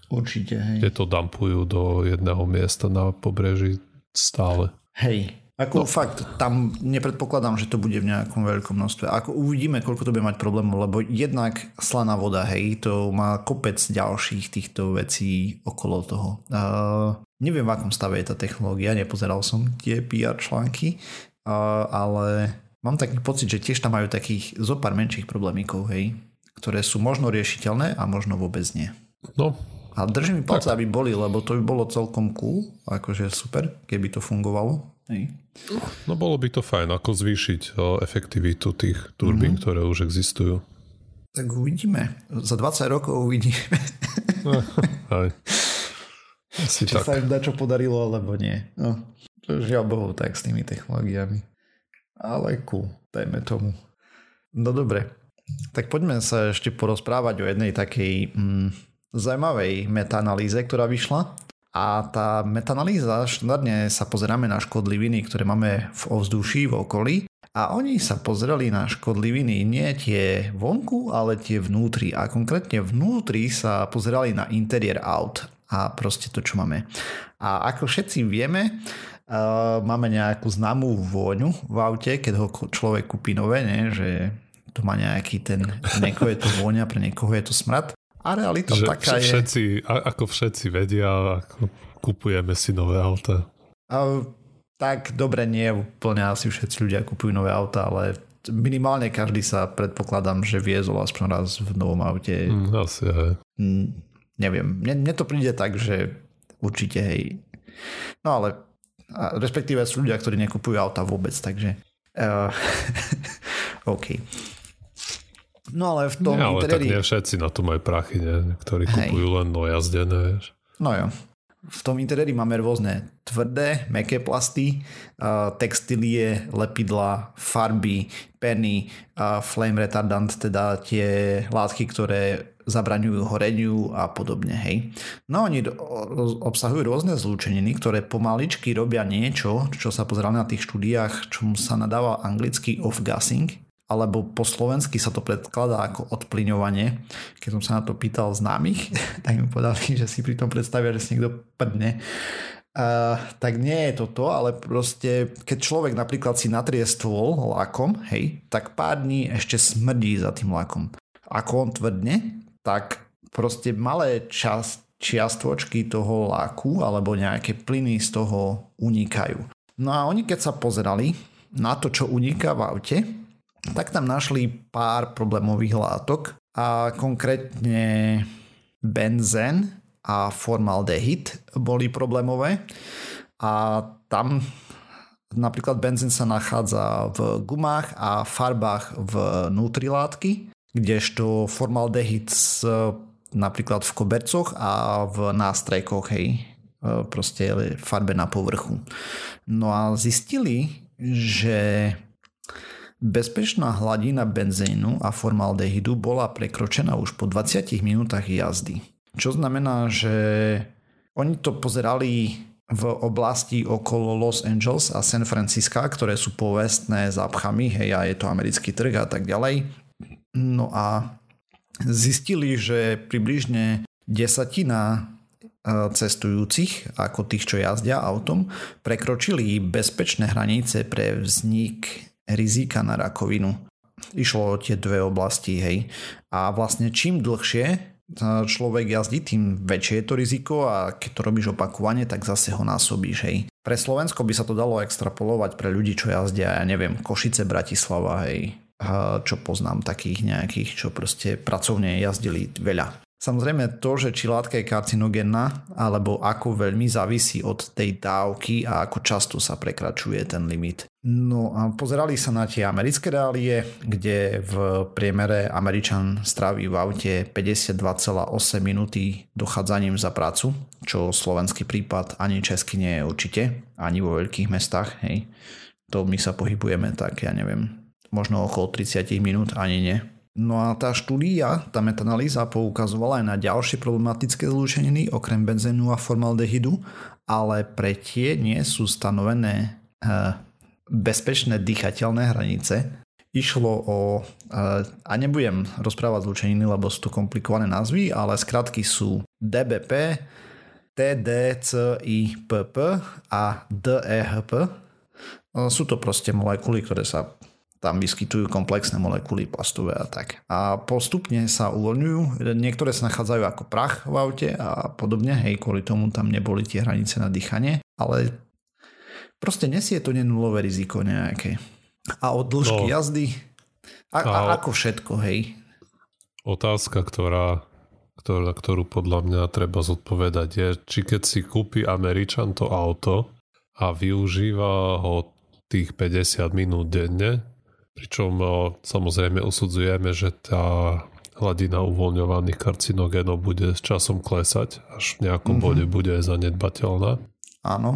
Určite, hej. Kde to dampujú do jedného miesta na pobreží stále. Hej. Ako no. fakt, tam nepredpokladám, že to bude v nejakom veľkom množstve. Ako uvidíme, koľko to bude mať problémov, lebo jednak slaná voda, hej, to má kopec ďalších týchto vecí okolo toho. Uh, neviem, v akom stave je tá technológia, nepozeral som tie PR články, uh, ale mám taký pocit, že tiež tam majú takých zo pár menších problémikov, hej, ktoré sú možno riešiteľné a možno vôbec nie. No, A držím mi palce, aby boli, lebo to by bolo celkom cool, akože super, keby to fungovalo. Hej. no bolo by to fajn, ako zvýšiť efektivitu tých turbín, mm-hmm. ktoré už existujú. Tak uvidíme. Za 20 rokov uvidíme, Aj. Asi či tak. sa im čo podarilo, alebo nie. No, žiaľ Bohu tak s tými technológiami. Ale cool, dajme tomu. No dobre, tak poďme sa ešte porozprávať o jednej takej mm, zaujímavej metaanalýze, ktorá vyšla. A tá metanalýza, štandardne sa pozeráme na škodliviny, ktoré máme v ovzduší, v okolí. A oni sa pozreli na škodliviny nie tie vonku, ale tie vnútri. A konkrétne vnútri sa pozerali na interiér aut a proste to, čo máme. A ako všetci vieme, uh, máme nejakú známú vôňu v aute, keď ho človek kúpi nové, nie? že to má nejaký ten, niekoho je to vôňa, pre niekoho je to smrad. A realita Že taká je... všetci, ako všetci vedia, ako kupujeme si nové auta. A, tak dobre, nie úplne asi všetci ľudia kupujú nové auta, ale minimálne každý sa predpokladám, že viezol aspoň raz v novom aute. Mm, asi aj. Mm, neviem, mne, mne to príde tak, že určite hej. No ale respektíve sú ľudia, ktorí nekupujú auta vôbec, takže uh, OK. No ale v tom Nie, ale tak interiéri... nie všetci na to majú prachy, nie? ktorí Hej. kupujú len nojazdené. Vieš. No jo. V tom interiéri máme rôzne tvrdé, meké plasty, textílie, lepidla, farby, peny, flame retardant, teda tie látky, ktoré zabraňujú horeniu a podobne. Hej. No oni obsahujú rôzne zlúčeniny, ktoré pomaličky robia niečo, čo sa pozerali na tých štúdiách, čomu sa nadáva anglicky off-gassing, alebo po slovensky sa to predkladá ako odplyňovanie. Keď som sa na to pýtal známych, tak mi povedali, že si pri tom predstavia, že si niekto prdne. Uh, tak nie je to to, ale proste keď človek napríklad si natrie stôl lakom, hej, tak pár dní ešte smrdí za tým lakom. Ako on tvrdne, tak proste malé čas, čiastvočky toho laku alebo nejaké plyny z toho unikajú. No a oni keď sa pozerali na to, čo uniká v aute, tak tam našli pár problémových látok a konkrétne benzen a formaldehyd boli problémové a tam napríklad benzín sa nachádza v gumách a farbách vnútri látky, kdežto formaldehyd napríklad v kobercoch a v nástrejkoch, hej, proste farbe na povrchu. No a zistili, že bezpečná hladina benzínu a formaldehydu bola prekročená už po 20 minútach jazdy. Čo znamená, že oni to pozerali v oblasti okolo Los Angeles a San Francisca, ktoré sú povestné zápchami, hej, a je to americký trh a tak ďalej. No a zistili, že približne desatina e, cestujúcich, ako tých, čo jazdia autom, prekročili bezpečné hranice pre vznik rizika na rakovinu. Išlo o tie dve oblasti, hej. A vlastne čím dlhšie človek jazdí, tým väčšie je to riziko a keď to robíš opakovane, tak zase ho násobíš, hej. Pre Slovensko by sa to dalo extrapolovať pre ľudí, čo jazdia, ja neviem, Košice, Bratislava, hej, čo poznám takých nejakých, čo proste pracovne jazdili veľa. Samozrejme to, že či látka je karcinogénna, alebo ako veľmi závisí od tej dávky a ako často sa prekračuje ten limit. No a pozerali sa na tie americké reálie, kde v priemere Američan stráví v aute 52,8 minúty dochádzaním za prácu, čo slovenský prípad ani český nie je určite, ani vo veľkých mestách, hej. To my sa pohybujeme tak, ja neviem, možno okolo 30 minút, ani nie. No a tá štúdia, tá metanalýza poukazovala aj na ďalšie problematické zlúčeniny okrem benzénu a formaldehydu, ale pre tie nie sú stanovené e, bezpečné dýchateľné hranice. Išlo o, e, a nebudem rozprávať zlúčeniny, lebo sú to komplikované názvy, ale skratky sú DBP, TDCIPP a DEHP. E, sú to proste molekuly, ktoré sa tam vyskytujú komplexné molekuly plastové a tak. A postupne sa uvoľňujú, niektoré sa nachádzajú ako prach v aute a podobne, hej, kvôli tomu tam neboli tie hranice na dýchanie, ale proste nesie to nenulové riziko nejaké. A od dĺžky no, jazdy, a, a, a ako všetko, hej. Otázka, ktorá, ktorá, ktorú podľa mňa treba zodpovedať je, či keď si kúpi Američan to auto a využíva ho tých 50 minút denne, Pričom samozrejme usudzujeme, že tá hladina uvoľňovaných karcinogénov bude s časom klesať, až v nejakom mm-hmm. bode bude zanedbateľná. Áno.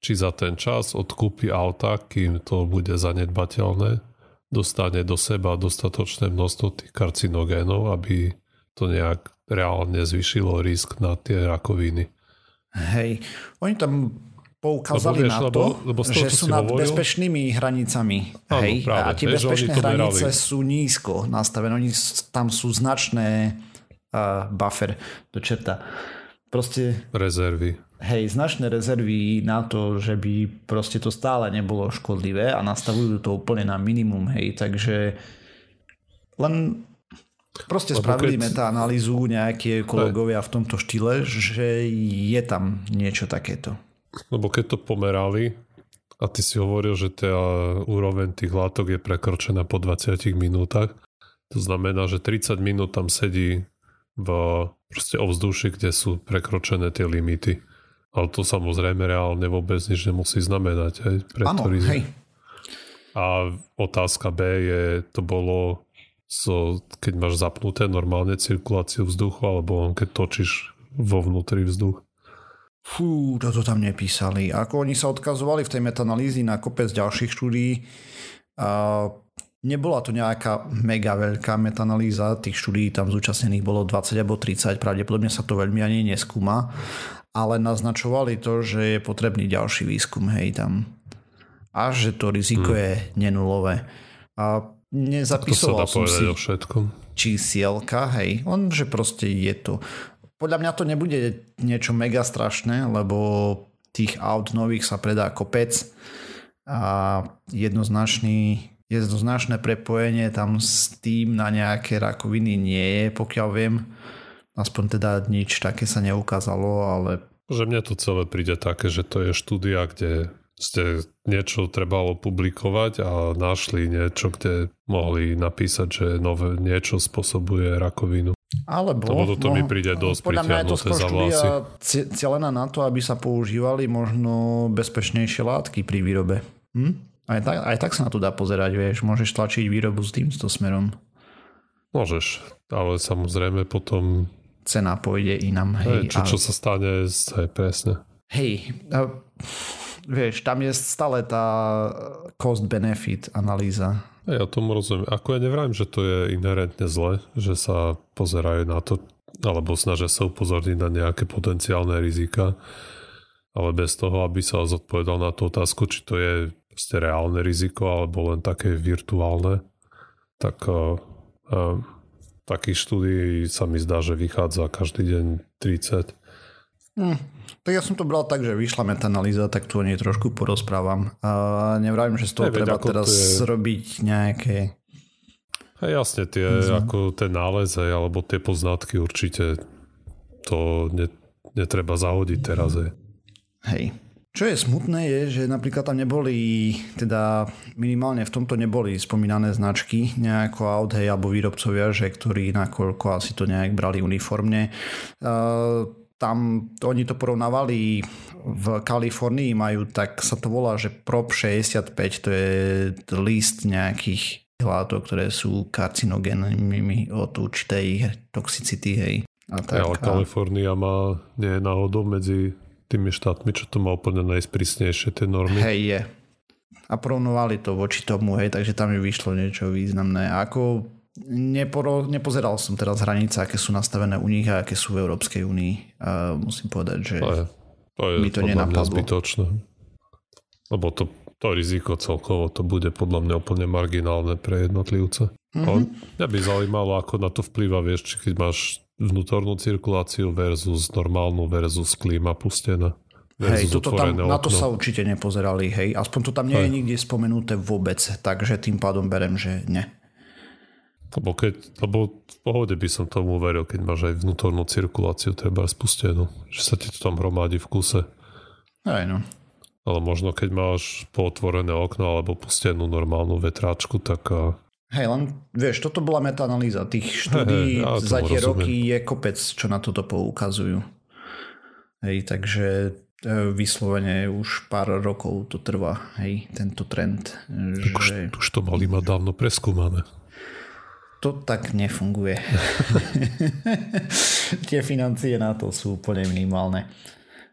Či za ten čas odkúpi auta, kým to bude zanedbateľné, dostane do seba dostatočné množstvo tých karcinogénov, aby to nejak reálne zvyšilo risk na tie rakoviny. Hej, oni tam poukázali lebo, na to, lebo, lebo že sú nad hovoril? bezpečnými hranicami. Áno, hej? Práve, a tie vieš, bezpečné hranice merali. sú nízko nastavené. Oni tam sú značné uh, buffer do čerta. Proste... Rezervy. Hej, značné rezervy na to, že by proste to stále nebolo škodlivé a nastavujú to úplne na minimum, hej, takže len proste Lebo spravili keď... metaanalýzu nejaké ekologovia v tomto štýle, že je tam niečo takéto. Lebo keď to pomerali a ty si hovoril, že tá úroveň tých látok je prekročená po 20 minútach, to znamená, že 30 minút tam sedí v proste ovzduši, kde sú prekročené tie limity. Ale to samozrejme reálne vôbec nič nemusí znamenať. Hej, pre ano, hej. A otázka B je, to bolo so, keď máš zapnuté normálne cirkuláciu vzduchu alebo keď točíš vo vnútri vzduch. Fú, toto tam nepísali. Ako oni sa odkazovali v tej metanalýzi na kopec ďalších štúdií, a nebola to nejaká mega veľká metanalýza, tých štúdií tam zúčastnených bolo 20 alebo 30, pravdepodobne sa to veľmi ani neskúma, ale naznačovali to, že je potrebný ďalší výskum, hej, tam. A že to riziko hmm. je nenulové. A nezapisoval som si o všetkom. čísielka, hej, len že proste je to podľa mňa to nebude niečo mega strašné, lebo tých aut nových sa predá kopec a jednoznačný, jednoznačné prepojenie tam s tým na nejaké rakoviny nie je, pokiaľ viem. Aspoň teda nič také sa neukázalo, ale... Že mne to celé príde také, že to je štúdia, kde ste niečo trebalo publikovať a našli niečo, kde mohli napísať, že nové niečo spôsobuje rakovinu. Alebo... Lebo toto mi príde dosť podľa mňa je to skôr štúdia na to, aby sa používali možno bezpečnejšie látky pri výrobe. Hm? Aj, tak, aj tak sa na to dá pozerať, vieš. Môžeš tlačiť výrobu s týmto smerom. Môžeš, ale samozrejme potom, Cena pôjde inam. hej, Hej, čo, a- čo sa stane, hej, presne. Hej, a, vieš, tam je stále tá cost-benefit analýza. Ja tomu rozumiem. Ako ja nevrajím, že to je inherentne zle, že sa pozerajú na to, alebo snažia sa upozorniť na nejaké potenciálne rizika, ale bez toho, aby sa zodpovedal na tú otázku, či to je reálne riziko, alebo len také virtuálne, tak uh, uh, takých štúdií sa mi zdá, že vychádza každý deň 30. Hm. Tak ja som to bral tak, že vyšla metaanalýza, tak tu o nej trošku porozprávam. A nevravím, že z toho Neveď, treba teraz to je- robiť nejaké... Hej, jasne, tie, Mhm. ako ten nález, hej, alebo tie poznatky určite to ne, netreba zahodiť teraz. Hej. Hej. Čo je smutné je, že napríklad tam neboli, teda minimálne v tomto neboli spomínané značky nejako aut, hej, alebo výrobcovia, že ktorí nakoľko asi to nejak brali uniformne. Uh, tam oni to porovnávali v Kalifornii majú, tak sa to volá, že PROP 65, to je list nejakých látok, ktoré sú karcinogénnymi od určitej toxicity, hej. A Tak, ale Kalifornia má, nie je náhodou medzi tými štátmi, čo to má úplne najsprísnejšie tie normy. Hej, je. A porovnovali to voči tomu, hej, takže tam mi vyšlo niečo významné. A ako neporo, nepozeral som teraz hranice, aké sú nastavené u nich a aké sú v Európskej únii. A musím povedať, že... To je, to je Mi to nenapadlo. zbytočné. Lebo to, to riziko celkovo to bude podľa mňa úplne marginálne pre jednotlivce. Mhm. Ale mňa by zaujímalo, ako na to vplýva, vieš, či keď máš vnútornú cirkuláciu versus normálnu versus klíma pustená. Hej, toto tam, otvorené na to okno. sa určite nepozerali, hej. Aspoň to tam nie je Hej. nikde spomenuté vôbec, takže tým pádom berem, že ne. Lebo, keď, lebo v pohode by som tomu veril, keď máš aj vnútornú cirkuláciu treba spustenú, že sa ti to tam hromadí v kuse. Hej, no. Ale možno keď máš pootvorené okno alebo pustenú normálnu vetráčku, tak a, Hej, len vieš, toto bola metaanalýza. Tých štúdí hej, ja za tie rozumiem. roky je kopec, čo na toto poukazujú. Hej, takže e, vyslovene už pár rokov to trvá, hej, tento trend. tak už, Že už to mali mať dávno preskúmané. To tak nefunguje. tie financie na to sú úplne minimálne.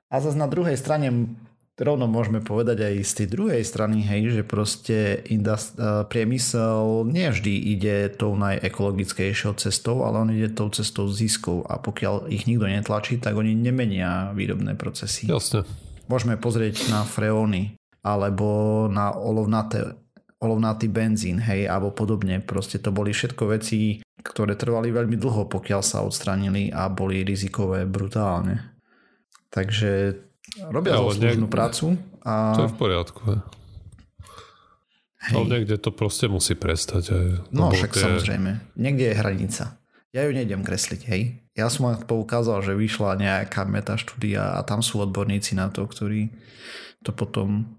A zase na druhej strane rovno môžeme povedať aj z tej druhej strany, hej, že proste indust- priemysel nevždy ide tou najekologickejšou cestou, ale on ide tou cestou ziskov a pokiaľ ich nikto netlačí, tak oni nemenia výrobné procesy. Jasne. Môžeme pozrieť na freóny alebo na olovnaté, olovnatý benzín, hej, alebo podobne. Proste to boli všetko veci, ktoré trvali veľmi dlho, pokiaľ sa odstranili a boli rizikové brutálne. Takže robia Ale zaslúžnú ne- prácu a To je v poriadku. He. Ale hej, niekde to proste musí prestať. Aj, no však tie- samozrejme, niekde je hranica. Ja ju nejdem kresliť, hej. Ja som len poukázal, že vyšla nejaká metaštúdia a tam sú odborníci na to, ktorí to potom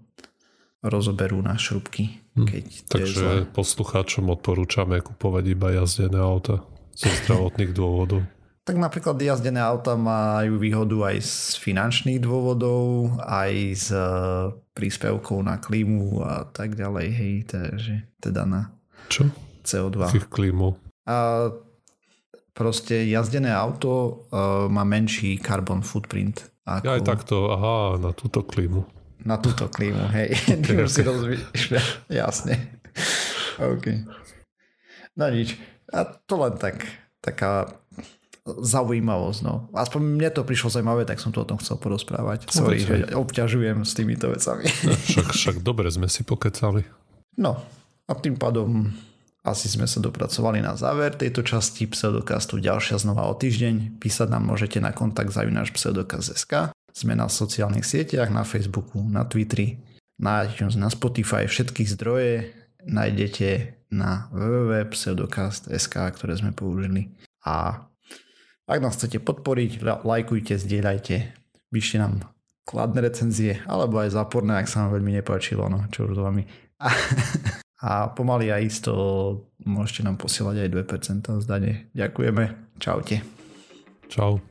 rozoberú na šrubky, keď je zle. Takže poslucháčom odporúčame kupovať iba jazdené auta zo zdravotných dôvodov. Tak napríklad jazdené auta majú výhodu aj z finančných dôvodov, aj z e, príspevkov na klímu a tak ďalej, hej, takže teda na Čo? CO2. Tých klímov. A proste jazdené auto uh, má menší carbon footprint ako aj takto, aha, na túto klímu. Na túto klímu, hej. Ty už si rozmýšľa, jasne. OK. No nič. A to len tak, taká zaujímavosť, no. Aspoň mne to prišlo zaujímavé, tak som to o tom chcel porozprávať. Sorry, Povedz. že obťažujem s týmito vecami. Však, však dobre sme si pokecali. No, a tým pádom asi sme sa dopracovali na záver tejto časti Pseudokastu. Ďalšia znova o týždeň. Písať nám môžete na kontakt zavináč pseudokaz.sk. Sme na sociálnych sieťach, na Facebooku, na Twitteri, na iTunes, na Spotify. Všetky zdroje nájdete na www.pseudokast.sk, ktoré sme použili. A ak nás chcete podporiť, la- lajkujte, zdieľajte, píšte nám kladné recenzie, alebo aj záporné, ak sa vám veľmi nepáčilo, no čo už s vami. A, a pomaly aj isto môžete nám posielať aj 2% z dane. Ďakujeme. Čaute. Čau.